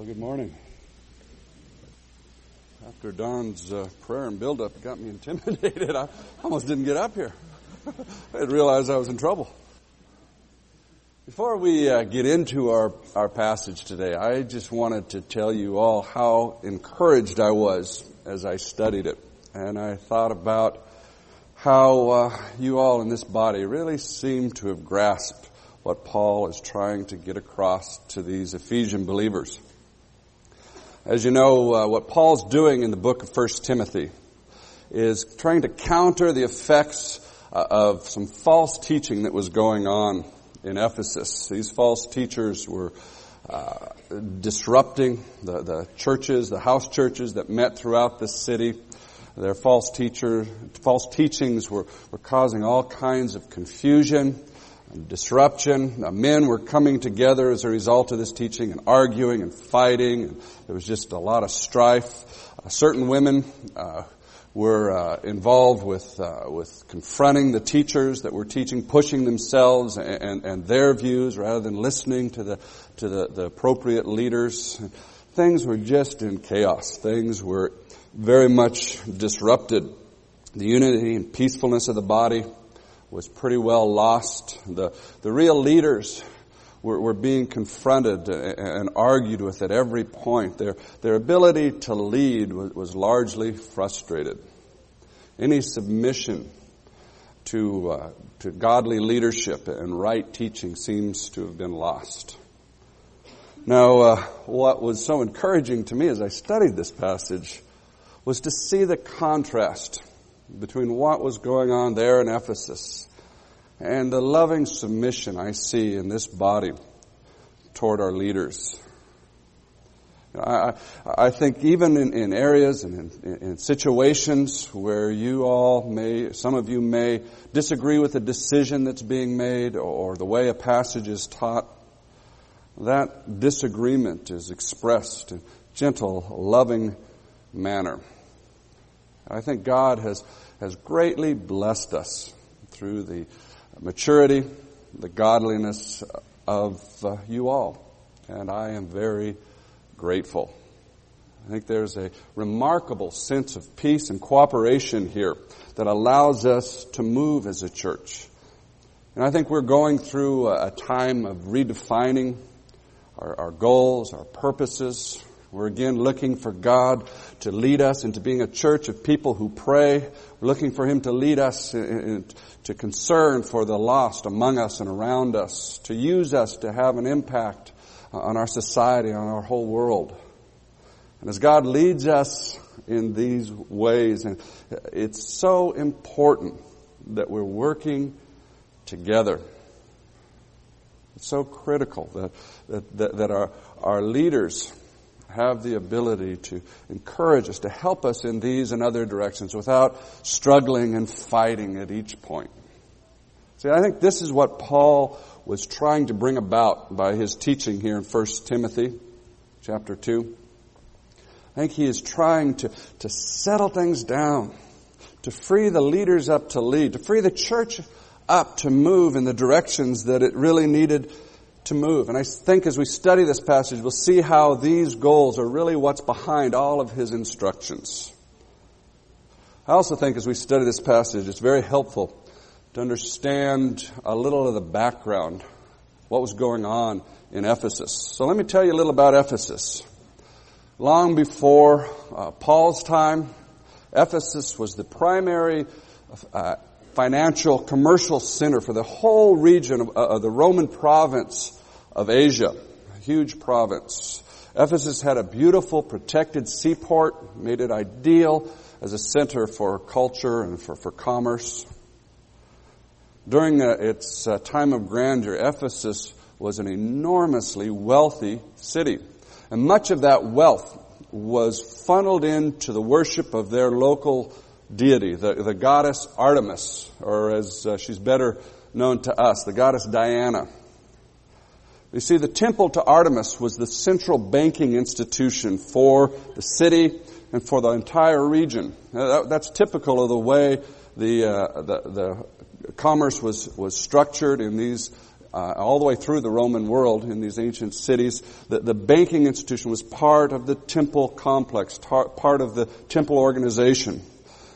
Well, good morning. After Don's uh, prayer and build-up, it got me intimidated. I almost didn't get up here. I didn't realize I was in trouble. Before we uh, get into our, our passage today, I just wanted to tell you all how encouraged I was as I studied it. And I thought about how uh, you all in this body really seem to have grasped what Paul is trying to get across to these Ephesian believers. As you know, uh, what Paul's doing in the book of 1 Timothy is trying to counter the effects uh, of some false teaching that was going on in Ephesus. These false teachers were uh, disrupting the, the churches, the house churches that met throughout the city. Their false teacher, false teachings were, were causing all kinds of confusion disruption. men were coming together as a result of this teaching and arguing and fighting. And there was just a lot of strife. Uh, certain women uh, were uh, involved with uh, with confronting the teachers that were teaching, pushing themselves and, and, and, their views rather than listening to the to the, the appropriate leaders. Things were just in chaos. Things were very much disrupted. The unity and peacefulness of the body was pretty well lost. The, the real leaders were, were being confronted and argued with at every point. Their, their ability to lead was, was largely frustrated. Any submission to, uh, to godly leadership and right teaching seems to have been lost. Now, uh, what was so encouraging to me as I studied this passage was to see the contrast between what was going on there in Ephesus and the loving submission I see in this body toward our leaders. I, I think even in, in areas and in, in, situations where you all may, some of you may disagree with the decision that's being made or the way a passage is taught, that disagreement is expressed in gentle, loving manner. I think God has has greatly blessed us through the maturity, the godliness of uh, you all. And I am very grateful. I think there's a remarkable sense of peace and cooperation here that allows us to move as a church. And I think we're going through a time of redefining our, our goals, our purposes, we're again looking for God to lead us into being a church of people who pray. We're looking for Him to lead us uh, uh, uh, to concern for the lost among us and around us, to use us to have an impact on our society, on our whole world. And as God leads us in these ways, and it's so important that we're working together. It's so critical that, that, that, that our, our leaders have the ability to encourage us, to help us in these and other directions without struggling and fighting at each point. See, I think this is what Paul was trying to bring about by his teaching here in 1 Timothy chapter 2. I think he is trying to, to settle things down, to free the leaders up to lead, to free the church up to move in the directions that it really needed to move. And I think as we study this passage, we'll see how these goals are really what's behind all of his instructions. I also think as we study this passage, it's very helpful to understand a little of the background, what was going on in Ephesus. So let me tell you a little about Ephesus. Long before uh, Paul's time, Ephesus was the primary uh, financial, commercial center for the whole region of, uh, the Roman province of Asia, a huge province. Ephesus had a beautiful protected seaport, made it ideal as a center for culture and for, for commerce. During uh, its uh, time of grandeur, Ephesus was an enormously wealthy city. And much of that wealth was funneled into the worship of their local deity, the, the goddess Artemis, or as uh, she's better known to us, the goddess Diana. You see, the temple to Artemis was the central banking institution for the city and for the entire region. That's typical of the way the, uh, the, the, commerce was, was structured in these uh, all the way through the Roman world in these ancient cities. The, the banking institution was part of the temple complex, tar, part of the temple organization.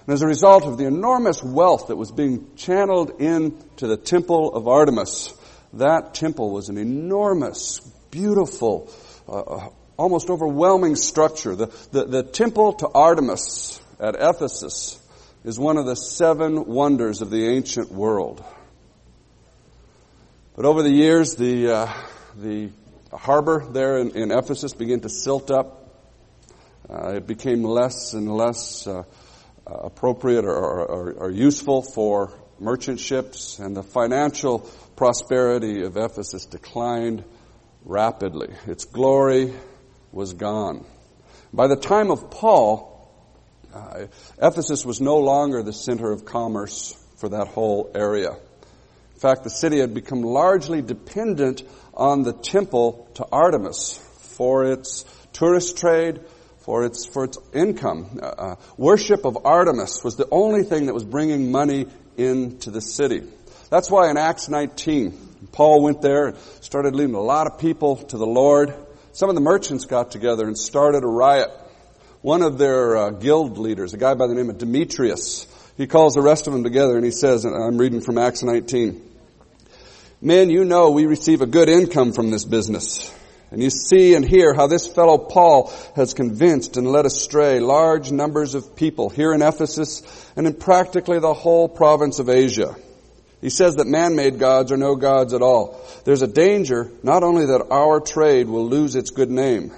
And as a result of the enormous wealth that was being channeled into the temple of Artemis, that temple was an enormous, beautiful, uh, uh almost overwhelming structure. The, the, the temple to Artemis at Ephesus is one of the seven wonders of the ancient world. But over the years, the, uh, the harbor there in, in, Ephesus began to silt up. Uh, it became less and less uh, appropriate or, or, or, useful for merchant ships, and the financial prosperity of Ephesus declined rapidly. Its glory was gone. By the time of Paul, uh, Ephesus was no longer the center of commerce for that whole area. In fact, the city had become largely dependent on the temple to Artemis for its tourist trade, for its, for its income. Uh, uh, worship of Artemis was the only thing that was bringing money into the city. That's why in Acts 19, Paul went there and started leading a lot of people to the Lord. Some of the merchants got together and started a riot. One of their uh, guild leaders, a guy by the name of Demetrius, he calls the rest of them together and he says, and I'm reading from Acts 19, Men, you know we receive a good income from this business. And you see and hear how this fellow Paul has convinced and led astray large numbers of people here in Ephesus and in practically the whole province of Asia. He says that man-made gods are no gods at all. There's a danger not only that our trade will lose its good name,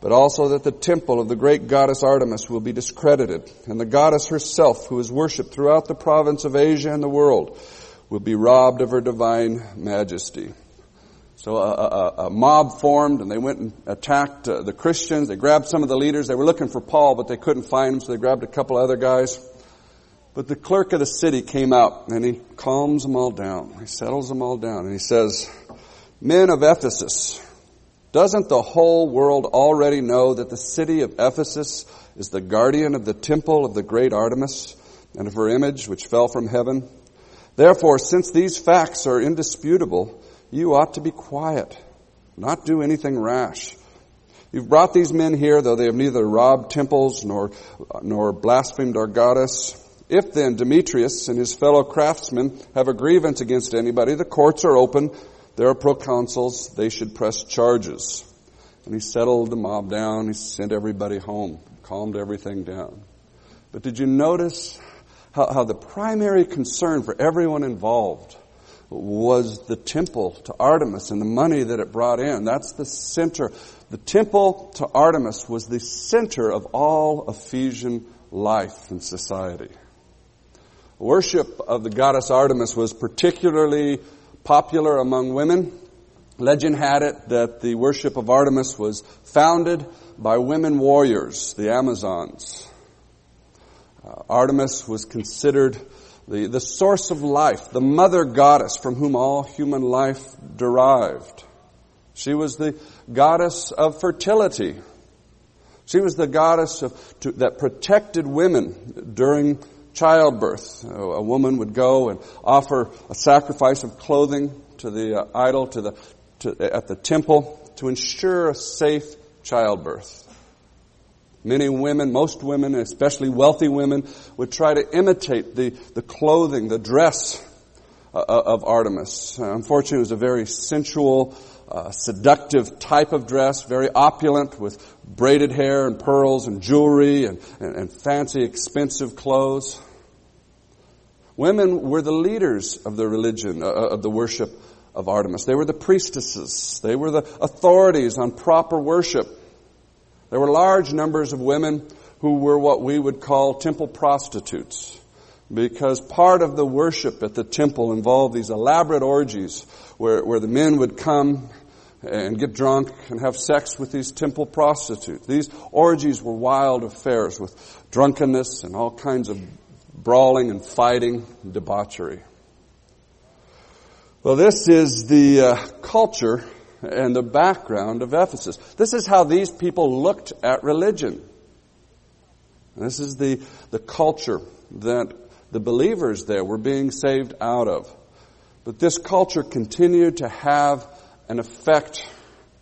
but also that the temple of the great goddess Artemis will be discredited, and the goddess herself, who is worshipped throughout the province of Asia and the world, will be robbed of her divine majesty. So a, a, a mob formed, and they went and attacked uh, the Christians. They grabbed some of the leaders. They were looking for Paul, but they couldn't find him, so they grabbed a couple other guys. But the clerk of the city came out, and he calms them all down. He settles them all down, and he says, Men of Ephesus, doesn't the whole world already know that the city of Ephesus is the guardian of the temple of the great Artemis and of her image which fell from heaven? Therefore, since these facts are indisputable, you ought to be quiet, not do anything rash. You've brought these men here, though they have neither robbed temples nor, nor blasphemed our goddess. If then Demetrius and his fellow craftsmen have a grievance against anybody, the courts are open there are proconsuls, they should press charges. And he settled the mob down, he sent everybody home, calmed everything down. But did you notice how, how the primary concern for everyone involved was the temple to Artemis and the money that it brought in? That's the center. The temple to Artemis was the center of all Ephesian life and society. Worship of the goddess Artemis was particularly popular among women. Legend had it that the worship of Artemis was founded by women warriors, the Amazons. Uh, Artemis was considered the, the source of life, the mother goddess from whom all human life derived. She was the goddess of fertility. She was the goddess of, to, that protected women during childbirth. A woman would go and offer a sacrifice of clothing to the uh, idol to the, to, at the temple to ensure a safe childbirth. Many women, most women, especially wealthy women, would try to imitate the, the clothing, the dress uh, uh of Artemis. Uh, unfortunately, it was a very sensual, uh, seductive type of dress, very opulent with braided hair and pearls and jewelry and, and, and fancy expensive clothes. Women were the leaders of the religion, uh, of the worship of Artemis. They were the priestesses. They were the authorities on proper worship. There were large numbers of women who were what we would call temple prostitutes because part of the worship at the temple involved these elaborate orgies where, where the men would come and get drunk and have sex with these temple prostitutes. These orgies were wild affairs with drunkenness and all kinds of brawling and fighting and debauchery. Well, this is the uh, culture and the background of Ephesus. This is how these people looked at religion. This is the, the culture that the believers there were being saved out of. But this culture continued to have an effect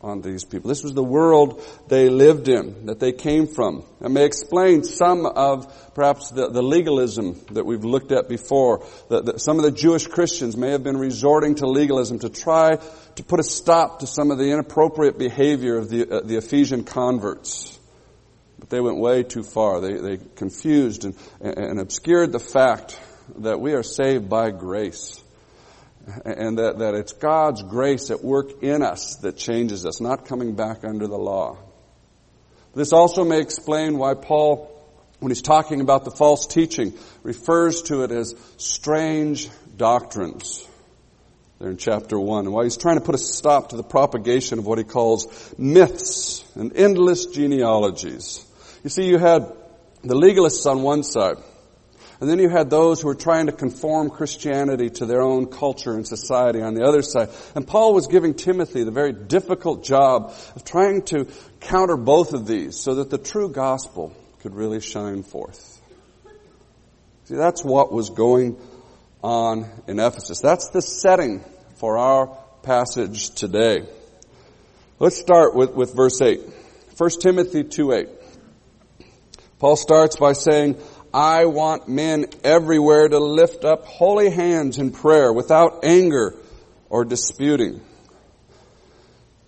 on these people. This was the world they lived in, that they came from. I may explain some of perhaps the, the legalism that we've looked at before. That, some of the Jewish Christians may have been resorting to legalism to try to put a stop to some of the inappropriate behavior of the, uh, the Ephesian converts. But they went way too far. They, they confused and, and obscured the fact that we are saved by grace and that, that it's God's grace at work in us that changes us, not coming back under the law. This also may explain why Paul, when he's talking about the false teaching, refers to it as strange doctrines. There in chapter 1, and why he's trying to put a stop to the propagation of what he calls myths and endless genealogies. You see, you had the legalists on one side, and then you had those who were trying to conform Christianity to their own culture and society on the other side. And Paul was giving Timothy the very difficult job of trying to counter both of these so that the true gospel could really shine forth. See, that's what was going on in Ephesus. That's the setting for our passage today. Let's start with, with verse 8. 1 Timothy 2 8. Paul starts by saying, I want men everywhere to lift up holy hands in prayer without anger or disputing.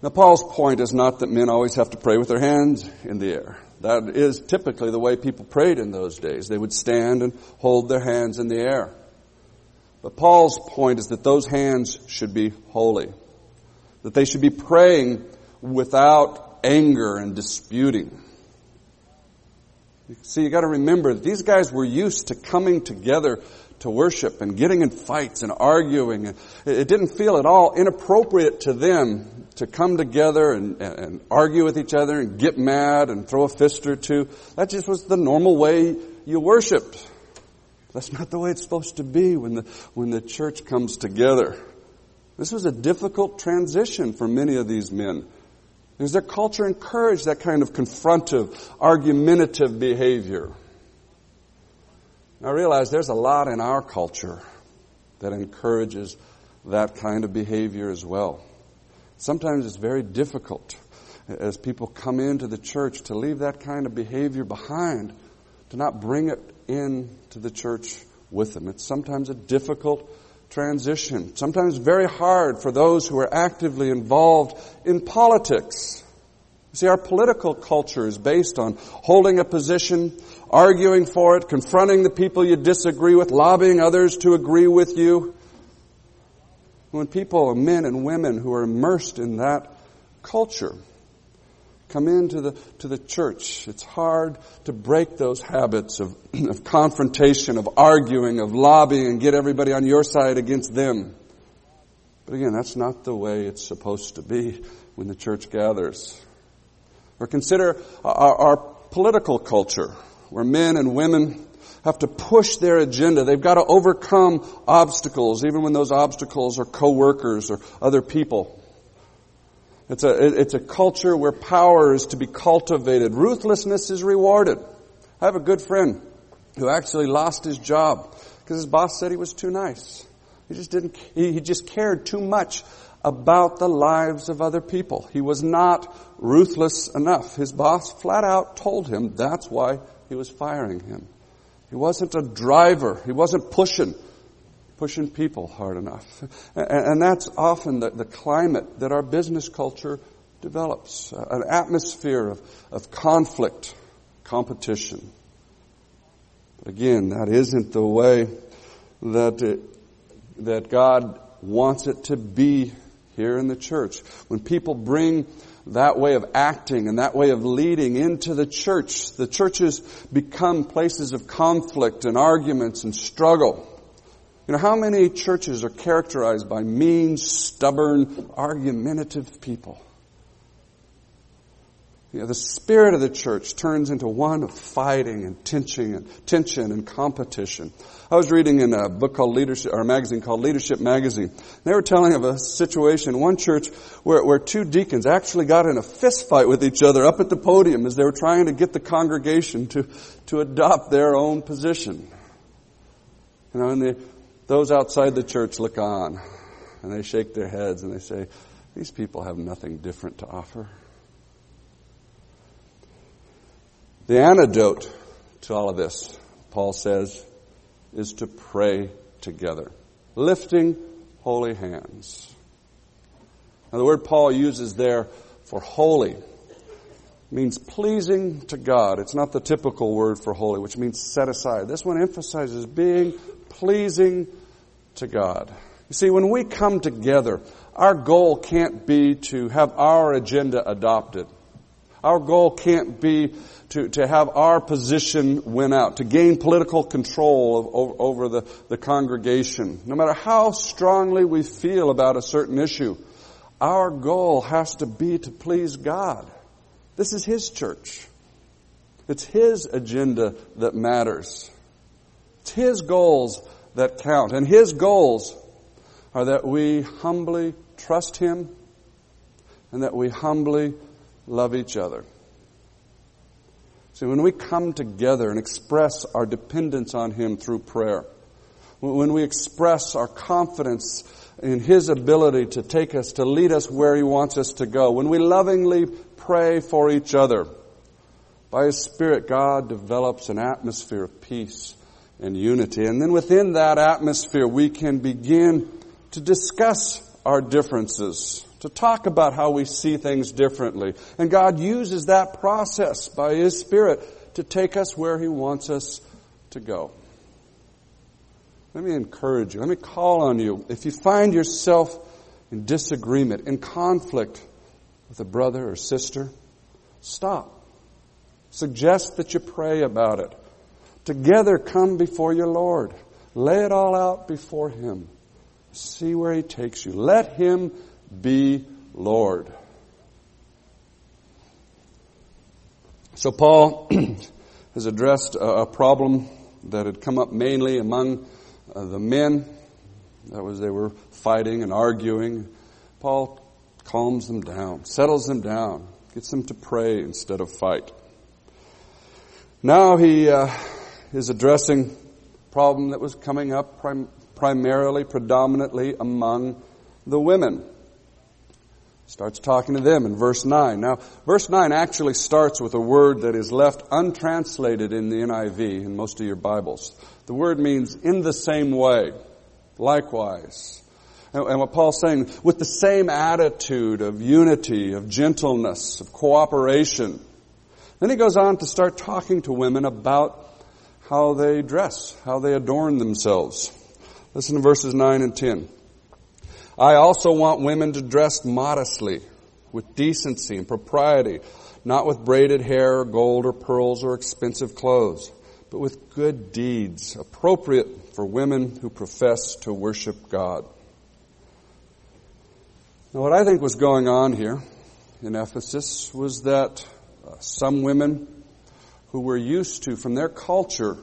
Now Paul's point is not that men always have to pray with their hands in the air. That is typically the way people prayed in those days. They would stand and hold their hands in the air. But Paul's point is that those hands should be holy. That they should be praying without anger and disputing. See, you gotta remember, these guys were used to coming together to worship and getting in fights and arguing. It didn't feel at all inappropriate to them to come together and, and, argue with each other and get mad and throw a fist or two. That just was the normal way you worshiped. That's not the way it's supposed to be when the, when the church comes together. This was a difficult transition for many of these men. Because their culture encouraged that kind of confrontive, argumentative behavior. I realize there's a lot in our culture that encourages that kind of behavior as well. Sometimes it's very difficult as people come into the church to leave that kind of behavior behind, to not bring it into the church with them. It's sometimes a difficult transition. Sometimes very hard for those who are actively involved in politics. You See, our political culture is based on holding a position, arguing for it, confronting the people you disagree with, lobbying others to agree with you. When people, men and women who are immersed in that culture, come into the, to the church, it's hard to break those habits of, of confrontation, of arguing, of lobbying, and get everybody on your side against them. But again, that's not the way it's supposed to be when the church gathers. Or consider our, our political culture, where men and women have to push their agenda. They've got to overcome obstacles, even when those obstacles are coworkers or other people. It's a, it's a culture where power is to be cultivated. Ruthlessness is rewarded. I have a good friend who actually lost his job because his boss said he was too nice. He just didn't, he, he just cared too much about the lives of other people. He was not ruthless enough. His boss flat out told him that's why he was firing him. He wasn't a driver. He wasn't pushing pushing people hard enough. And that's often the, climate that our business culture develops an atmosphere of, of conflict, competition. But again, that isn't the way that, it, that God wants it to be here in the church. When people bring that way of acting and that way of leading into the church, the churches become places of conflict and arguments and struggle. You know, how many churches are characterized by mean, stubborn, argumentative people? You know, the spirit of the church turns into one of fighting and tension and tension and competition. I was reading in a book called Leadership, or a magazine called Leadership Magazine. They were telling of a situation one church where, where two deacons actually got in a fist fight with each other up at the podium as they were trying to get the congregation to, to adopt their own position. You know, and the, those outside the church look on. and they shake their heads and they say, These people have nothing different to offer. The antidote to all of this, Paul says, is to pray together, lifting holy hands. Now, the word Paul uses there for holy means pleasing to God. It's not the typical word for holy, which means set aside. This one emphasizes being pleasing to God. You see, when we come together, our goal can't be to have our agenda adopted. Our goal can't be to, to have our position win out, to gain political control of, over, over the, the congregation. No matter how strongly we feel about a certain issue, our goal has to be to please God. This is His church. It's His agenda that matters. It's His goals that count. And His goals are that we humbly trust Him and that we humbly love each other. See, when we come together and express our dependence on Him through prayer, when we express our confidence in His ability to take us, to lead us where He wants us to go. When we lovingly pray for each other, by His Spirit, God develops an atmosphere of peace and unity. And then within that atmosphere, we can begin to discuss our differences, to talk about how we see things differently. And God uses that process by His Spirit to take us where He wants us to go. Let me encourage you. Let me call on you. If you find yourself in disagreement, in conflict with a brother or sister, stop. Suggest that you pray about it. Together come before your Lord. Lay it all out before Him. See where He takes you. Let Him be Lord. So Paul has addressed a problem that had come up mainly among uh, the men, that was, they were fighting and arguing. Paul calms them down, settles them down, gets them to pray instead of fight. Now he uh, is addressing a problem that was coming up prim- primarily, predominantly among the women. Starts talking to them in verse 9. Now, verse 9 actually starts with a word that is left untranslated in the NIV in most of your Bibles. The word means in the same way, likewise. And, and what Paul's saying, with the same attitude of unity, of gentleness, of cooperation. Then he goes on to start talking to women about how they dress, how they adorn themselves. Listen to verses 9 and 10. I also want women to dress modestly, with decency and propriety, not with braided hair or gold or pearls or expensive clothes, but with good deeds, appropriate for women who profess to worship God. Now, what I think was going on here in Ephesus was that uh, some women who were used to, from their culture,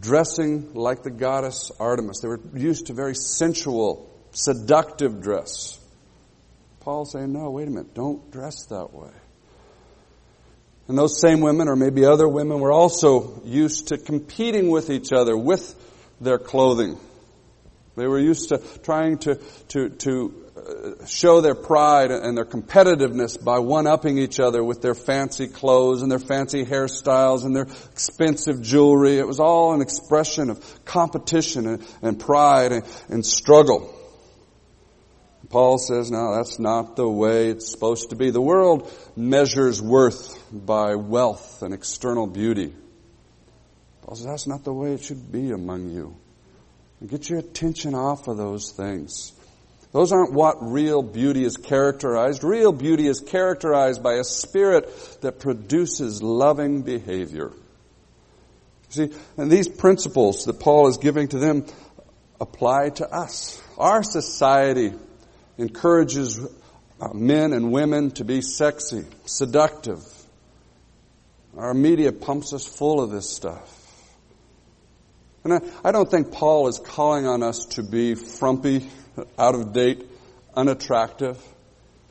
dressing like the goddess Artemis, they were used to very sensual seductive dress. Paul saying, no, wait a minute, don't dress that way. And those same women, or maybe other women, were also used to competing with each other with their clothing. They were used to trying to, to, to show their pride and their competitiveness by one-upping each other with their fancy clothes and their fancy hairstyles and their expensive jewelry. It was all an expression of competition and, and pride and, and struggle. Paul says, no, that's not the way it's supposed to be. The world measures worth by wealth and external beauty. Paul says, that's not the way it should be among you. get your attention off of those things. Those aren't what real beauty is characterized. Real beauty is characterized by a spirit that produces loving behavior. See, and these principles that Paul is giving to them apply to us. Our society encourages uh, men and women to be sexy, seductive. Our media pumps us full of this stuff. And I, I don't think Paul is calling on us to be frumpy, out of date, unattractive.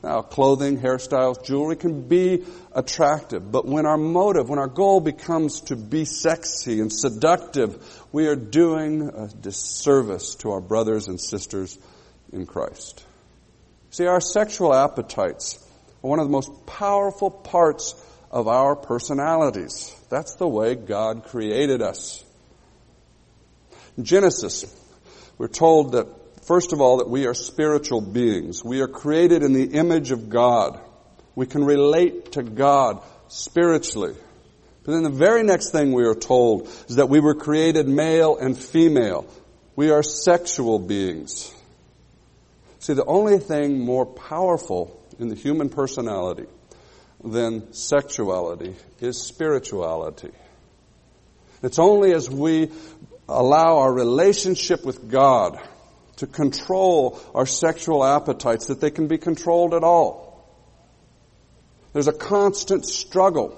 Now, clothing, hairstyles, jewelry can be attractive, but when our motive, when our goal becomes to be sexy and seductive, we are doing a disservice to our brothers and sisters in Christ. See, our sexual appetites are one of the most powerful parts of our personalities. That's the way God created us. In Genesis, we're told that, first of all, that we are spiritual beings. We are created in the image of God. We can relate to God spiritually. But then the very next thing we are told is that we were created male and female. We are sexual beings. See, the only thing more powerful in the human personality than sexuality is spirituality. It's only as we allow our relationship with God to control our sexual appetites that they can be controlled at all. There's a constant struggle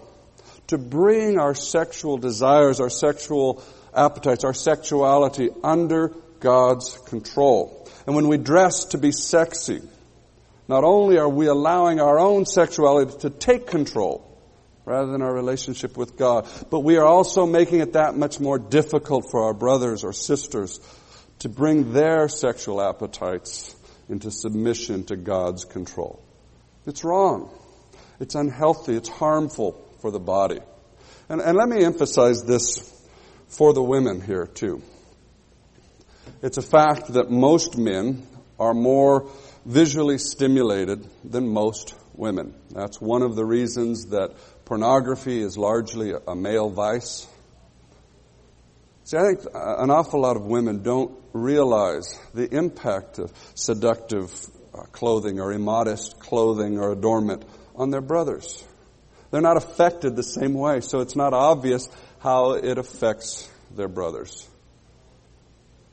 to bring our sexual desires, our sexual appetites, our sexuality under God's control. And when we dress to be sexy, not only are we allowing our own sexuality to take control rather than our relationship with God, but we are also making it that much more difficult for our brothers or sisters to bring their sexual appetites into submission to God's control. It's wrong. It's unhealthy. It's harmful for the body. And, and let me emphasize this for the women here too. It's a fact that most men are more visually stimulated than most women. That's one of the reasons that pornography is largely a male vice. See, I think an awful lot of women don't realize the impact of seductive uh, clothing or immodest clothing or adornment on their brothers. They're not affected the same way, so it's not obvious how it affects their brothers.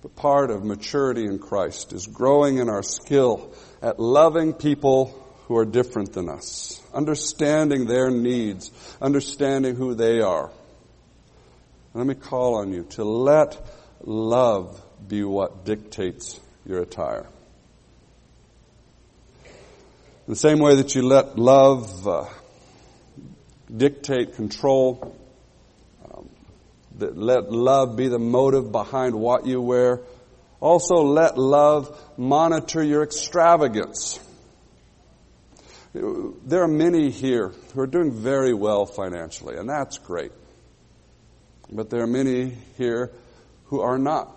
But part of maturity in Christ is growing in our skill at loving people who are different than us, understanding their needs, understanding who they are. Let me call on you to let love be what dictates your attire. In the same way that you let love uh, dictate, control, that let love be the motive behind what you wear. Also let love monitor your extravagance. There are many here who are doing very well financially, and that's great. But there are many here who are not.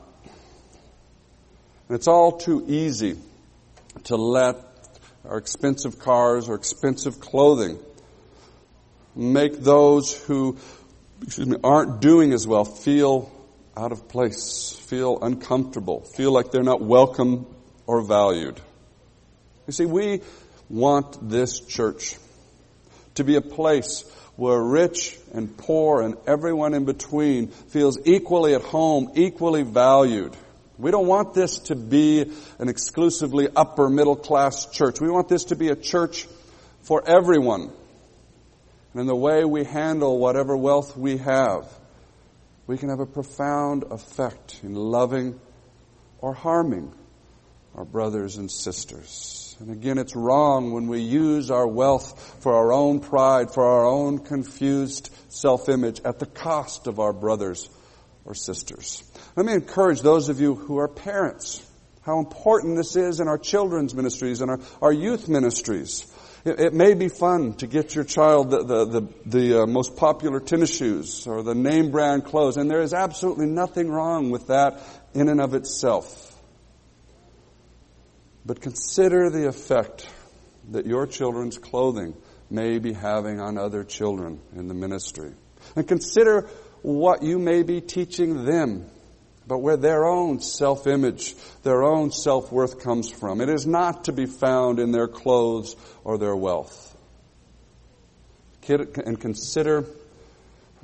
And it's all too easy to let our expensive cars or expensive clothing make those who excuse me, aren't doing as well feel out of place, feel uncomfortable, feel like they're not welcome or valued. You see, we want this church to be a place where rich and poor and everyone in between feels equally at home, equally valued. We don't want this to be an exclusively upper middle class church. We want this to be a church for everyone and in the way we handle whatever wealth we have, we can have a profound effect in loving or harming our brothers and sisters. And again, it's wrong when we use our wealth for our own pride, for our own confused self-image at the cost of our brothers or sisters. Let me encourage those of you who are parents how important this is in our children's ministries and our, our youth ministries. It, it, may be fun to get your child the, the, the, the uh, most popular tennis shoes or the name brand clothes, and there is absolutely nothing wrong with that in and of itself. But consider the effect that your children's clothing may be having on other children in the ministry. And consider what you may be teaching them but where their own self-image, their own self-worth comes from. It is not to be found in their clothes or their wealth. And consider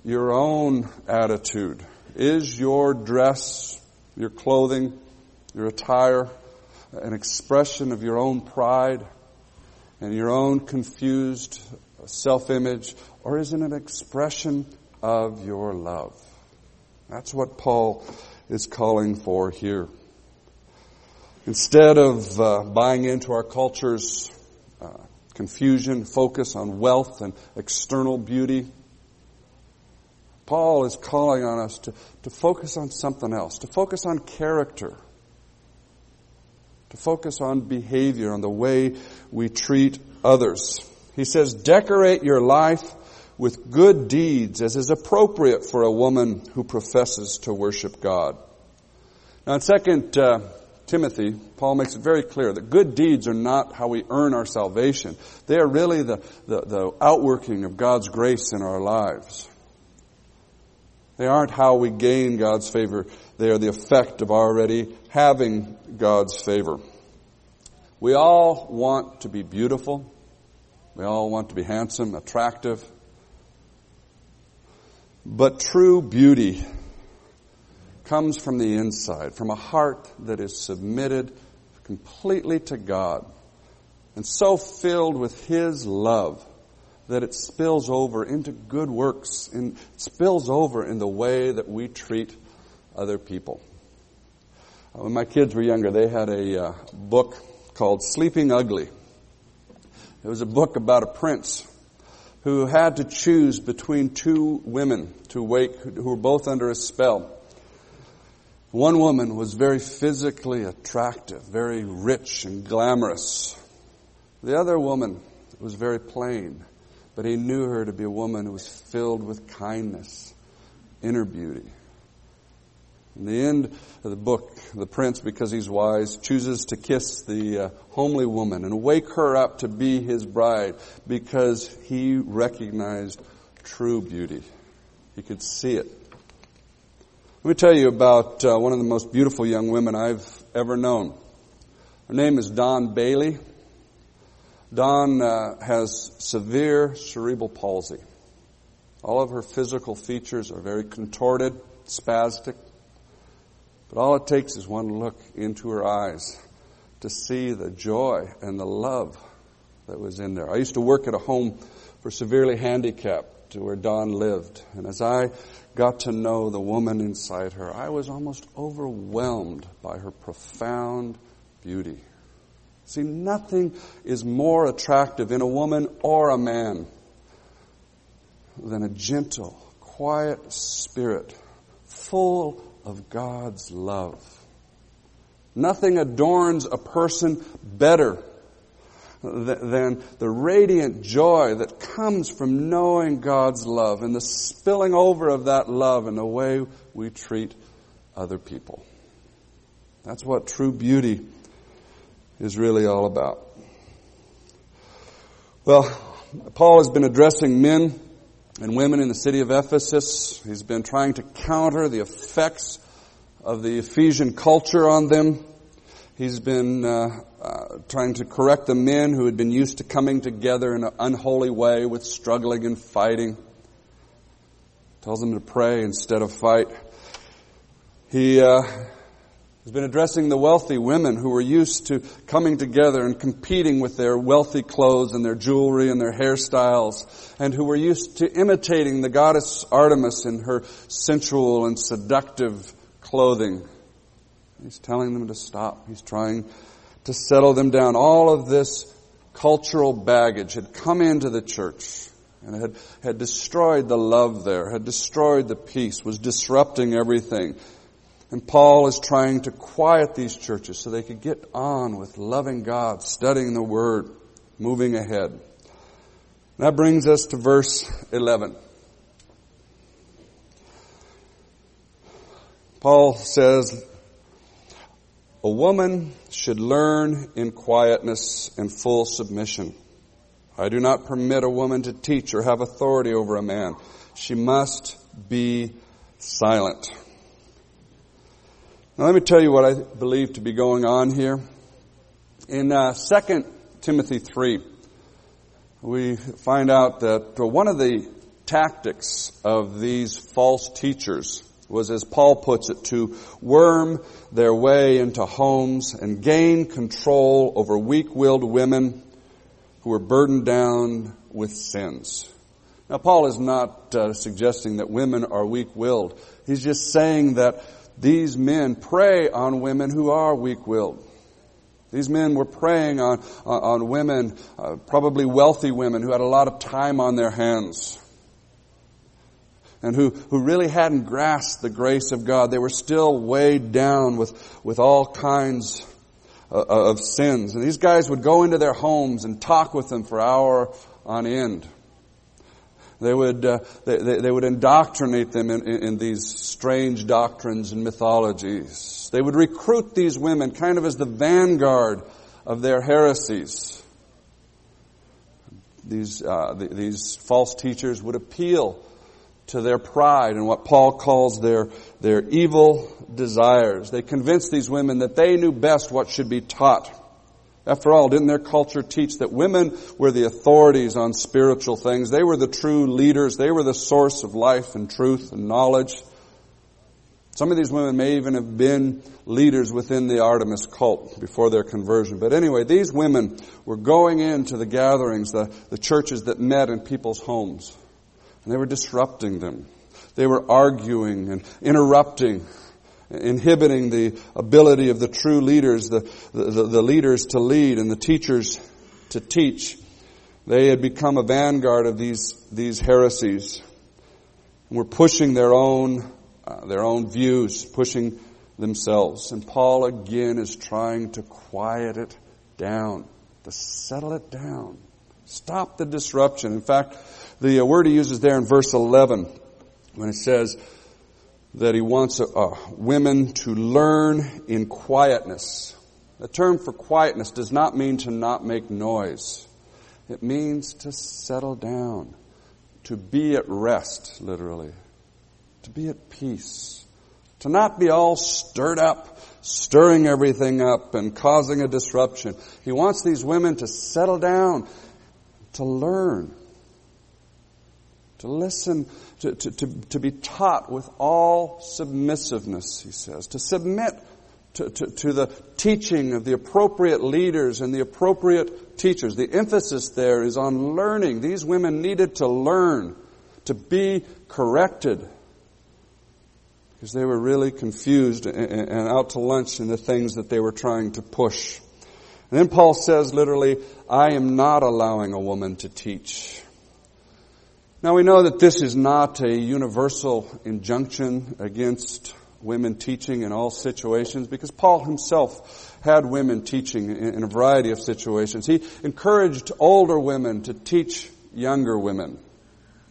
your own attitude. Is your dress, your clothing, your attire an expression of your own pride and your own confused self-image, or is it an expression of your love? That's what Paul is calling for here. Instead of uh, buying into our culture's uh, confusion, focus on wealth and external beauty, Paul is calling on us to, to focus on something else, to focus on character. To focus on behavior, on the way we treat others. He says, decorate your life with good deeds as is appropriate for a woman who professes to worship God. Now in 2 uh, Timothy, Paul makes it very clear that good deeds are not how we earn our salvation. They are really the, the, the outworking of God's grace in our lives. They aren't how we gain God's favor. They are the effect of already having God's favor. We all want to be beautiful. We all want to be handsome, attractive. But true beauty comes from the inside, from a heart that is submitted completely to God and so filled with His love that it spills over into good works and spills over in the way that we treat other people. Uh, when my kids were younger, they had a uh, book called Sleeping Ugly. It was a book about a prince who had to choose between two women to wake who were both under a spell. One woman was very physically attractive, very rich and glamorous. The other woman was very plain, but he knew her to be a woman who was filled with kindness, inner beauty. In the end of the book, the prince, because he's wise, chooses to kiss the uh, homely woman and wake her up to be his bride because he recognized true beauty. He could see it. Let me tell you about uh, one of the most beautiful young women I've ever known. Her name is Dawn Bailey. Dawn uh, has severe cerebral palsy. All of her physical features are very contorted, spastic. But all it takes is one look into her eyes to see the joy and the love that was in there. I used to work at a home for severely handicapped where Dawn lived. And as I got to know the woman inside her, I was almost overwhelmed by her profound beauty. See, nothing is more attractive in a woman or a man than a gentle, quiet spirit full of God's love. Nothing adorns a person better than the radiant joy that comes from knowing God's love and the spilling over of that love in the way we treat other people. That's what true beauty is really all about. Well, Paul has been addressing men and women in the city of Ephesus. He's been trying to counter the effects of the Ephesian culture on them. He's been uh, uh, trying to correct the men who had been used to coming together in an unholy way with struggling and fighting. Tells them to pray instead of fight. He uh, has been addressing the wealthy women who were used to coming together and competing with their wealthy clothes and their jewelry and their hairstyles, and who were used to imitating the goddess Artemis in her sensual and seductive clothing. He's telling them to stop. He's trying to settle them down. All of this cultural baggage had come into the church and had, had destroyed the love there, had destroyed the peace, was disrupting everything. And Paul is trying to quiet these churches so they could get on with loving God, studying the Word, moving ahead. That brings us to verse 11. Paul says, a woman should learn in quietness and full submission. I do not permit a woman to teach or have authority over a man. She must be silent. Now let me tell you what I believe to be going on here. In uh, 2 Timothy 3, we find out that one of the tactics of these false teachers was, as Paul puts it, to worm their way into homes and gain control over weak-willed women who were burdened down with sins. Now, Paul is not uh, suggesting that women are weak-willed. He's just saying that these men prey on women who are weak-willed. These men were preying on, on, women, uh, probably wealthy women who had a lot of time on their hands and who, who really hadn't grasped the grace of God. They were still weighed down with, with all kinds uh, of sins. And these guys would go into their homes and talk with them for hour on end. They would, uh, they, they, they, would indoctrinate them in, in, in, these strange doctrines and mythologies. They would recruit these women kind of as the vanguard of their heresies. These, uh, the, these false teachers would appeal to their pride and what Paul calls their, their evil desires. They convinced these women that they knew best what should be taught. After all, didn't their culture teach that women were the authorities on spiritual things? They were the true leaders. They were the source of life and truth and knowledge. Some of these women may even have been leaders within the Artemis cult before their conversion. But anyway, these women were going into the gatherings, the, the churches that met in people's homes. And they were disrupting them. They were arguing and interrupting, inhibiting the ability of the true leaders, the, the, the leaders to lead and the teachers to teach. They had become a vanguard of these, these heresies and were pushing their own, uh, their own views, pushing themselves. And Paul again is trying to quiet it down, to settle it down. Stop the disruption. In fact, the uh, word he uses there in verse 11, when it says that he wants uh, uh, women to learn in quietness. The term for quietness does not mean to not make noise. It means to settle down, to be at rest, literally, to be at peace, to not be all stirred up, stirring everything up and causing a disruption. He wants these women to settle down, to learn, to listen, to, to, to, to, be taught with all submissiveness, he says, to submit to, to, to the teaching of the appropriate leaders and the appropriate teachers. The emphasis there is on learning. These women needed to learn, to be corrected, because they were really confused and, and out to lunch in the things that they were trying to push. And then Paul says literally, I am not allowing a woman to teach. Now we know that this is not a universal injunction against women teaching in all situations because Paul himself had women teaching in a variety of situations. He encouraged older women to teach younger women.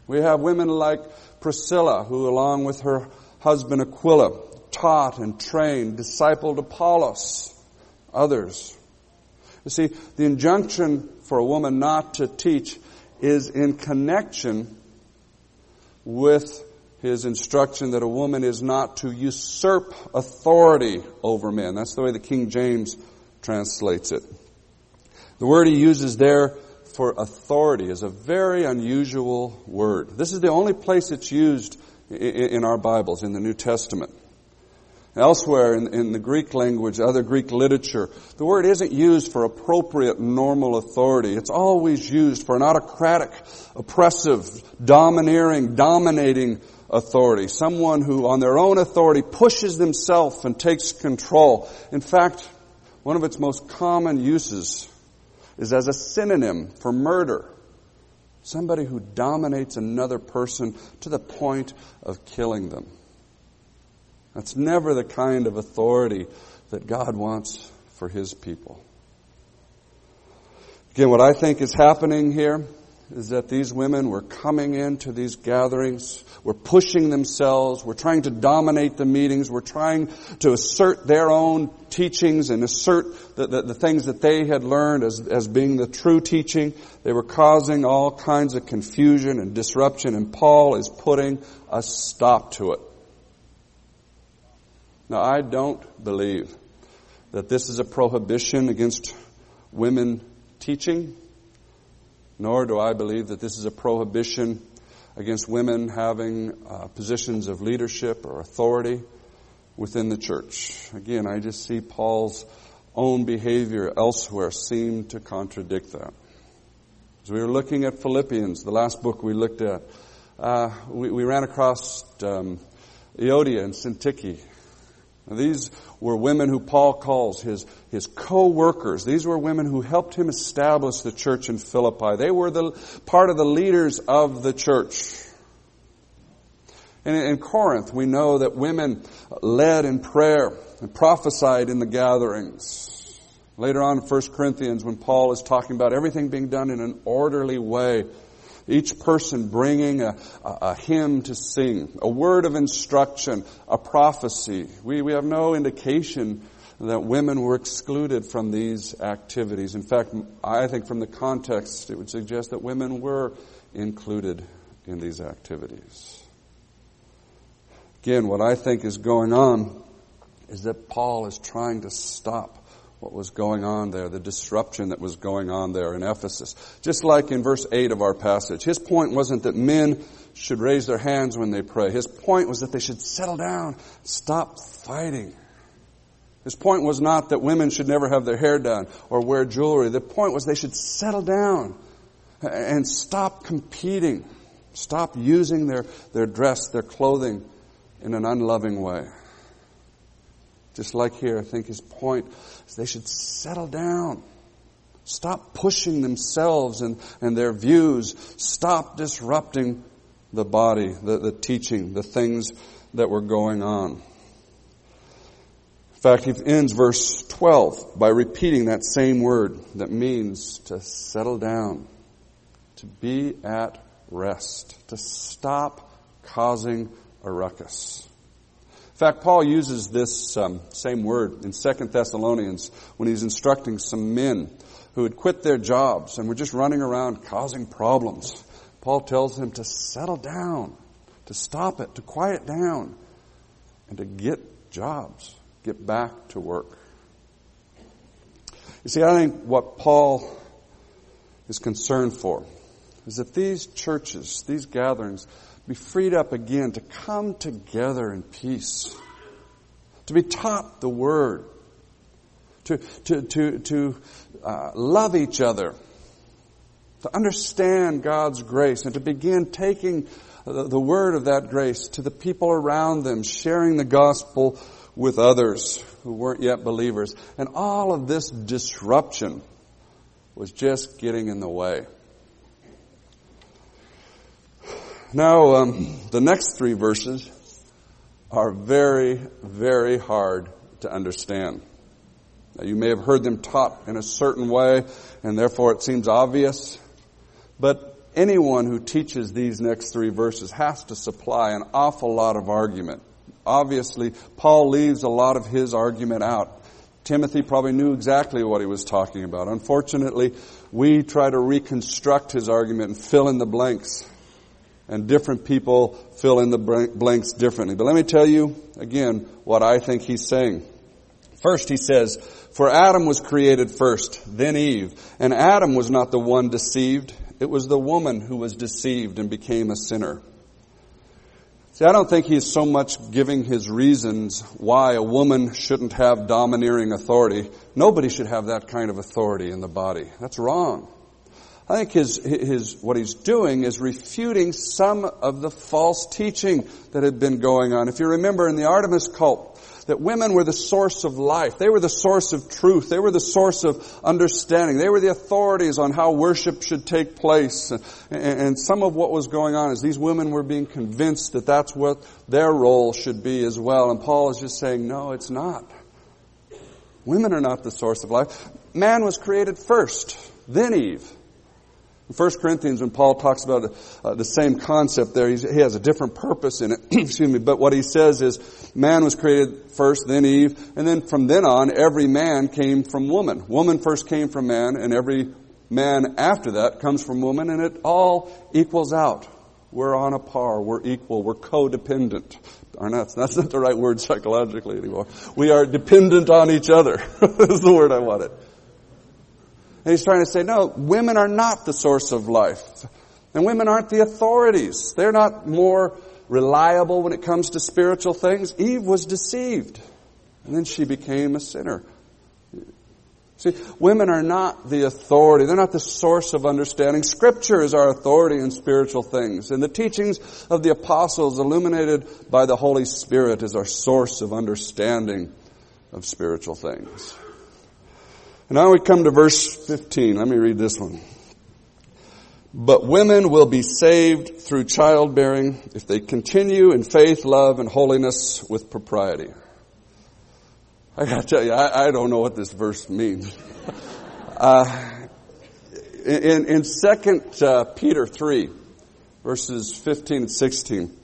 We have women like Priscilla who along with her husband Aquila taught and trained, discipled Apollos, others. You see, the injunction for a woman not to teach is in connection with his instruction that a woman is not to usurp authority over men. That's the way the King James translates it. The word he uses there for authority is a very unusual word. This is the only place it's used in our Bibles, in the New Testament. Elsewhere in, in, the Greek language, other Greek literature, the word isn't used for appropriate normal authority. It's always used for an autocratic, oppressive, domineering, dominating authority. Someone who on their own authority pushes themselves and takes control. In fact, one of its most common uses is as a synonym for murder. Somebody who dominates another person to the point of killing them. That's never the kind of authority that God wants for His people. Again, what I think is happening here is that these women were coming into these gatherings, were pushing themselves, were trying to dominate the meetings, were trying to assert their own teachings and assert the, the, the, things that they had learned as, as being the true teaching. They were causing all kinds of confusion and disruption, and Paul is putting a stop to it. Now, I don't believe that this is a prohibition against women teaching, nor do I believe that this is a prohibition against women having uh, positions of leadership or authority within the church. Again, I just see Paul's own behavior elsewhere seem to contradict that. As we were looking at Philippians, the last book we looked at, uh, we, we, ran across um, Euodia and Syntyche, these were women who Paul calls his, his co-workers. These were women who helped him establish the church in Philippi. They were the part of the leaders of the church. And in Corinth, we know that women led in prayer and prophesied in the gatherings. Later on in 1 Corinthians, when Paul is talking about everything being done in an orderly way, each person bringing a, a, a, hymn to sing, a word of instruction, a prophecy. We, we have no indication that women were excluded from these activities. In fact, I think from the context, it would suggest that women were included in these activities. Again, what I think is going on is that Paul is trying to stop what was going on there, the disruption that was going on there in Ephesus. Just like in verse 8 of our passage. His point wasn't that men should raise their hands when they pray. His point was that they should settle down, stop fighting. His point was not that women should never have their hair done or wear jewelry. The point was they should settle down and stop competing. Stop using their, their dress, their clothing in an unloving way. Just like here, I think his point is they should settle down. Stop pushing themselves and, and their views. Stop disrupting the body, the, the teaching, the things that were going on. In fact, he ends verse 12 by repeating that same word that means to settle down, to be at rest, to stop causing a ruckus. In fact, Paul uses this um, same word in 2 Thessalonians when he's instructing some men who had quit their jobs and were just running around causing problems. Paul tells them to settle down, to stop it, to quiet down, and to get jobs get back to work. You see, I think what Paul is concerned for is that these churches, these gatherings, be freed up again to come together in peace, to be taught the Word, to, to, to, to uh, love each other, to understand God's grace, and to begin taking the, the Word of that grace to the people around them, sharing the gospel with others who weren't yet believers. And all of this disruption was just getting in the way. Now, um, the next three verses are very, very hard to understand. Now, you may have heard them taught in a certain way, and therefore it seems obvious. But anyone who teaches these next three verses has to supply an awful lot of argument obviously, Paul leaves a lot of his argument out. Timothy probably knew exactly what he was talking about. Unfortunately, we try to reconstruct his argument and fill in the blanks. And different people fill in the blanks differently. But let me tell you again what I think he's saying. First, he says, For Adam was created first, then Eve. And Adam was not the one deceived. It was the woman who was deceived and became a sinner. See, I don't think he's so much giving his reasons why a woman shouldn't have domineering authority. Nobody should have that kind of authority in the body. That's wrong. I think his, his, what he's doing is refuting some of the false teaching that had been going on. If you remember in the Artemis cult, that women were the source of life. They were the source of truth. They were the source of understanding. They were the authorities on how worship should take place. And and, some of what was going on is these women were being convinced that that's what their role should be as well. And Paul is just saying, no, it's not. Women are not the source of life. Man was created first, then Eve. In 1 Corinthians, when Paul talks about uh, the same concept there, he has a different purpose in it. Excuse me. But what he says is, man was created first, then Eve, and then from then on, every man came from woman. Woman first came from man, and every man after that comes from woman, and it all equals out. We're on a par. We're equal. We're codependent. Are not, that's not the right word psychologically anymore. We are dependent on each other. That's the word I wanted. And he's trying to say, no, women are not the source of life. And women aren't the authorities. They're not more reliable when it comes to spiritual things. Eve was deceived. And then she became a sinner. See, women are not the authority. They're not the source of understanding. Scripture is our authority in spiritual things. And the teachings of the apostles illuminated by the Holy Spirit is our source of understanding of spiritual things. And now we come to verse 15. Let me read this one. But women will be saved through childbearing if they continue in faith, love, and holiness with propriety. I gotta tell you, I, I don't know what this verse means. uh, in, in 2 uh, Peter 3, verses 15 and 16,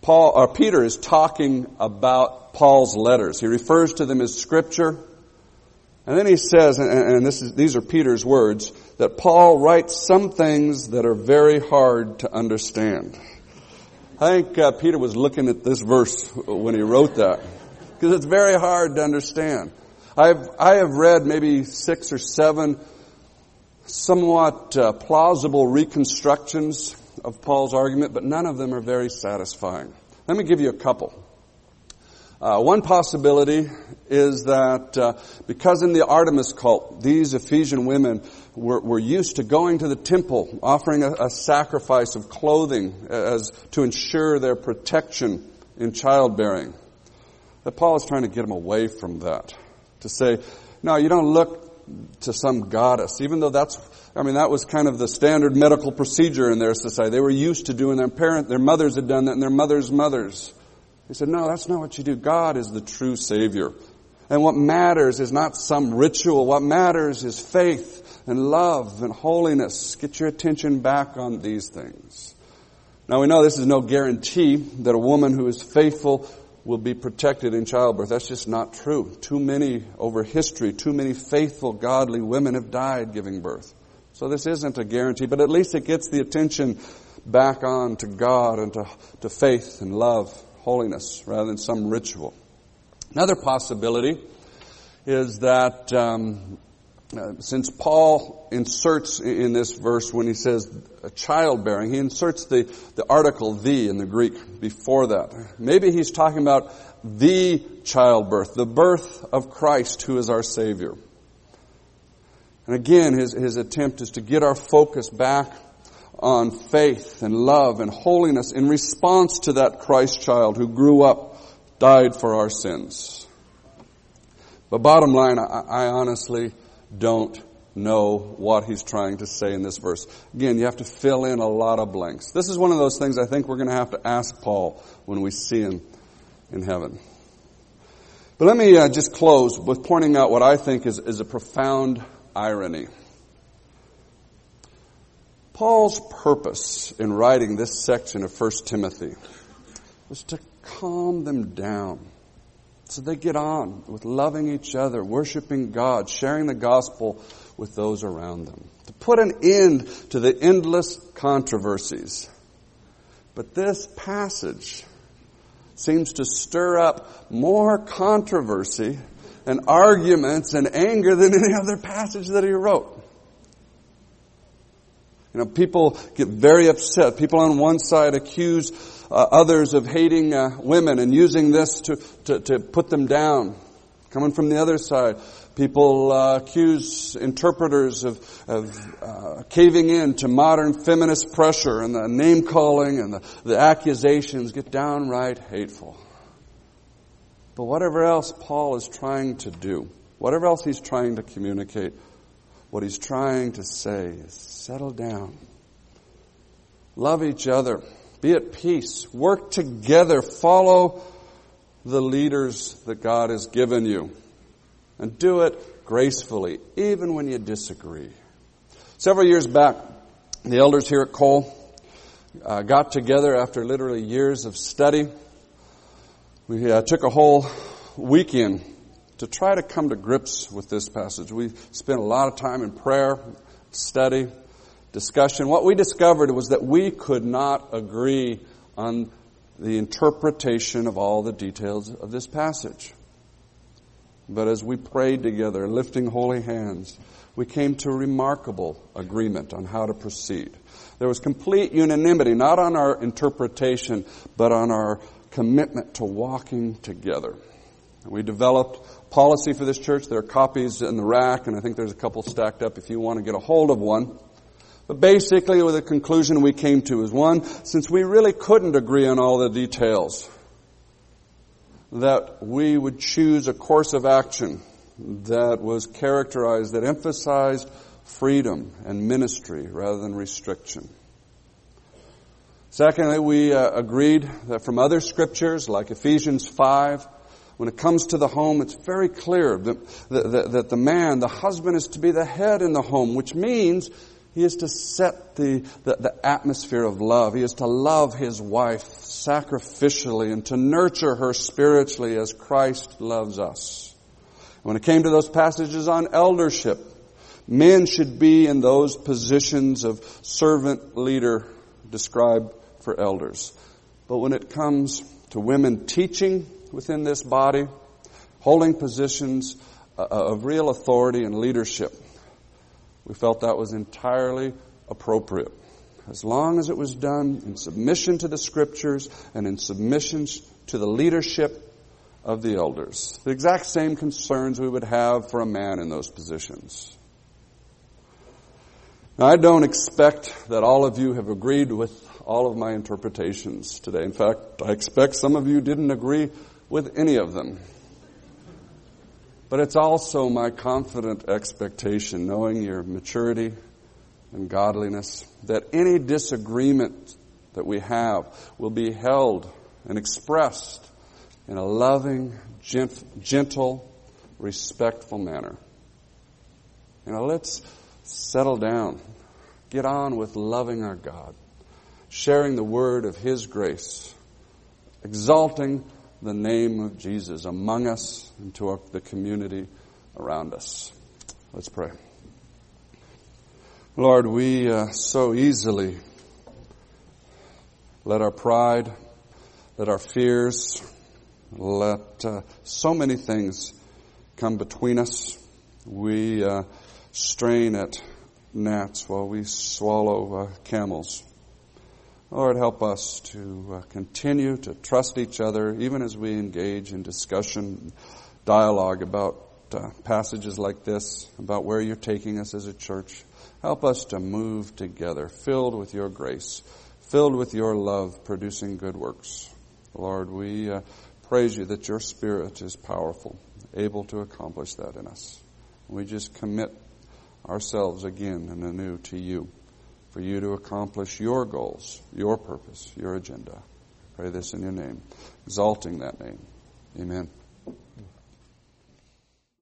Paul, or Peter is talking about Paul's letters. He refers to them as scripture. And then he says, and is, these are Peter's words, that Paul writes some things that are very hard to understand. I think uh, Peter was looking at this verse when he wrote that because it's very hard to understand. I've I have read maybe six or seven somewhat uh, plausible reconstructions of Paul's argument, but none of them are very satisfying. Let me give you a couple. Uh, one possibility is that uh, because in the Artemis cult, these Ephesian women were, were used to going to the temple, offering a, a, sacrifice of clothing as to ensure their protection in childbearing. That Paul is trying to get them away from that. To say, no, you don't look to some goddess, even though that's, I mean, that was kind of the standard medical procedure in their society. They were used to doing their parent, their mothers had done that and their mothers' mothers. He said, no, that's not what you do. God is the true Savior. And what matters is not some ritual. What matters is faith and love and holiness. Get your attention back on these things. Now we know this is no guarantee that a woman who is faithful will be protected in childbirth. That's just not true. Too many over history, too many faithful, godly women have died giving birth. So this isn't a guarantee, but at least it gets the attention back on to God and to, to faith and love, holiness, rather than some ritual. Another possibility is that um, uh, since Paul inserts in this verse when he says childbearing, he inserts the, the article the in the Greek before that. Maybe he's talking about the childbirth, the birth of Christ who is our Savior. And again, his, his attempt is to get our focus back on faith and love and holiness in response to that Christ child who grew up, died for our sins. But bottom line, I, honestly don't know what he's trying to say in this verse. Again, you have to fill in a lot of blanks. This is one of those things I think we're going to have to ask Paul when we see him in heaven. But let me uh, just close with pointing out what I think is, is a profound irony. Paul's purpose in writing this section of 1 Timothy was to calm them down so they get on with loving each other, worshiping God, sharing the gospel with those around them. To put an end to the endless controversies. But this passage seems to stir up more controversy and arguments and anger than any other passage that he wrote. You know, people get very upset. People on one side accuse uh, others of hating uh, women and using this to, to, to, put them down. Coming from the other side, people uh, accuse interpreters of, of uh, caving in to modern feminist pressure and the name calling and the, the accusations get downright hateful. But whatever else Paul is trying to do, whatever else he's trying to communicate, what he's trying to say is settle down. Love each other. Be at peace. Work together. Follow the leaders that God has given you. And do it gracefully, even when you disagree. Several years back, the elders here at Cole uh, got together after literally years of study. We uh, took a whole weekend to try to come to grips with this passage. We spent a lot of time in prayer, study, discussion, what we discovered was that we could not agree on the interpretation of all the details of this passage. But as we prayed together, lifting holy hands, we came to remarkable agreement on how to proceed. There was complete unanimity, not on our interpretation, but on our commitment to walking together. We developed policy for this church. There are copies in the rack, and I think there's a couple stacked up if you want to get a hold of one. But basically, the conclusion we came to is one, since we really couldn't agree on all the details, that we would choose a course of action that was characterized, that emphasized freedom and ministry rather than restriction. Secondly, we uh, agreed that from other scriptures like Ephesians 5, When it comes to the home, it's very clear that, that, the man, the husband, is to be the head in the home, which means he is to set the, the, the, atmosphere of love. He is to love his wife sacrificially and to nurture her spiritually as Christ loves us. When it came to those passages on eldership, men should be in those positions of servant leader described for elders. But when it comes to women teaching within this body, holding positions uh, of real authority and leadership, we felt that was entirely appropriate. As long as it was done in submission to the scriptures and in submission to the leadership of the elders. The exact same concerns we would have for a man in those positions. Now, I don't expect that all of you have agreed with all of my interpretations today. In fact, I expect some of you didn't agree with any of them. But it's also my confident expectation, knowing your maturity and godliness, that any disagreement that we have will be held and expressed in a loving, gentle, respectful manner. You know, let's settle down. Get on with loving our God, sharing the word of His grace, exalting the name of Jesus among us and to our, the community around us. Let's pray. Lord, we uh, so easily let our pride, let our fears, let uh, so many things come between us. We uh, strain at gnats while we swallow uh, camels. Lord, help us to uh, continue to trust each other even as we engage in discussion, dialogue about uh, passages like this, about where you're taking us as a church. Help us to move together, filled with your grace, filled with your love, producing good works. Lord, we uh, praise you that your Spirit is powerful, able to accomplish that in us. We just commit ourselves again and anew to you for you to accomplish your goals, your purpose, your agenda. Pray this in your name, exalting that name. Amen.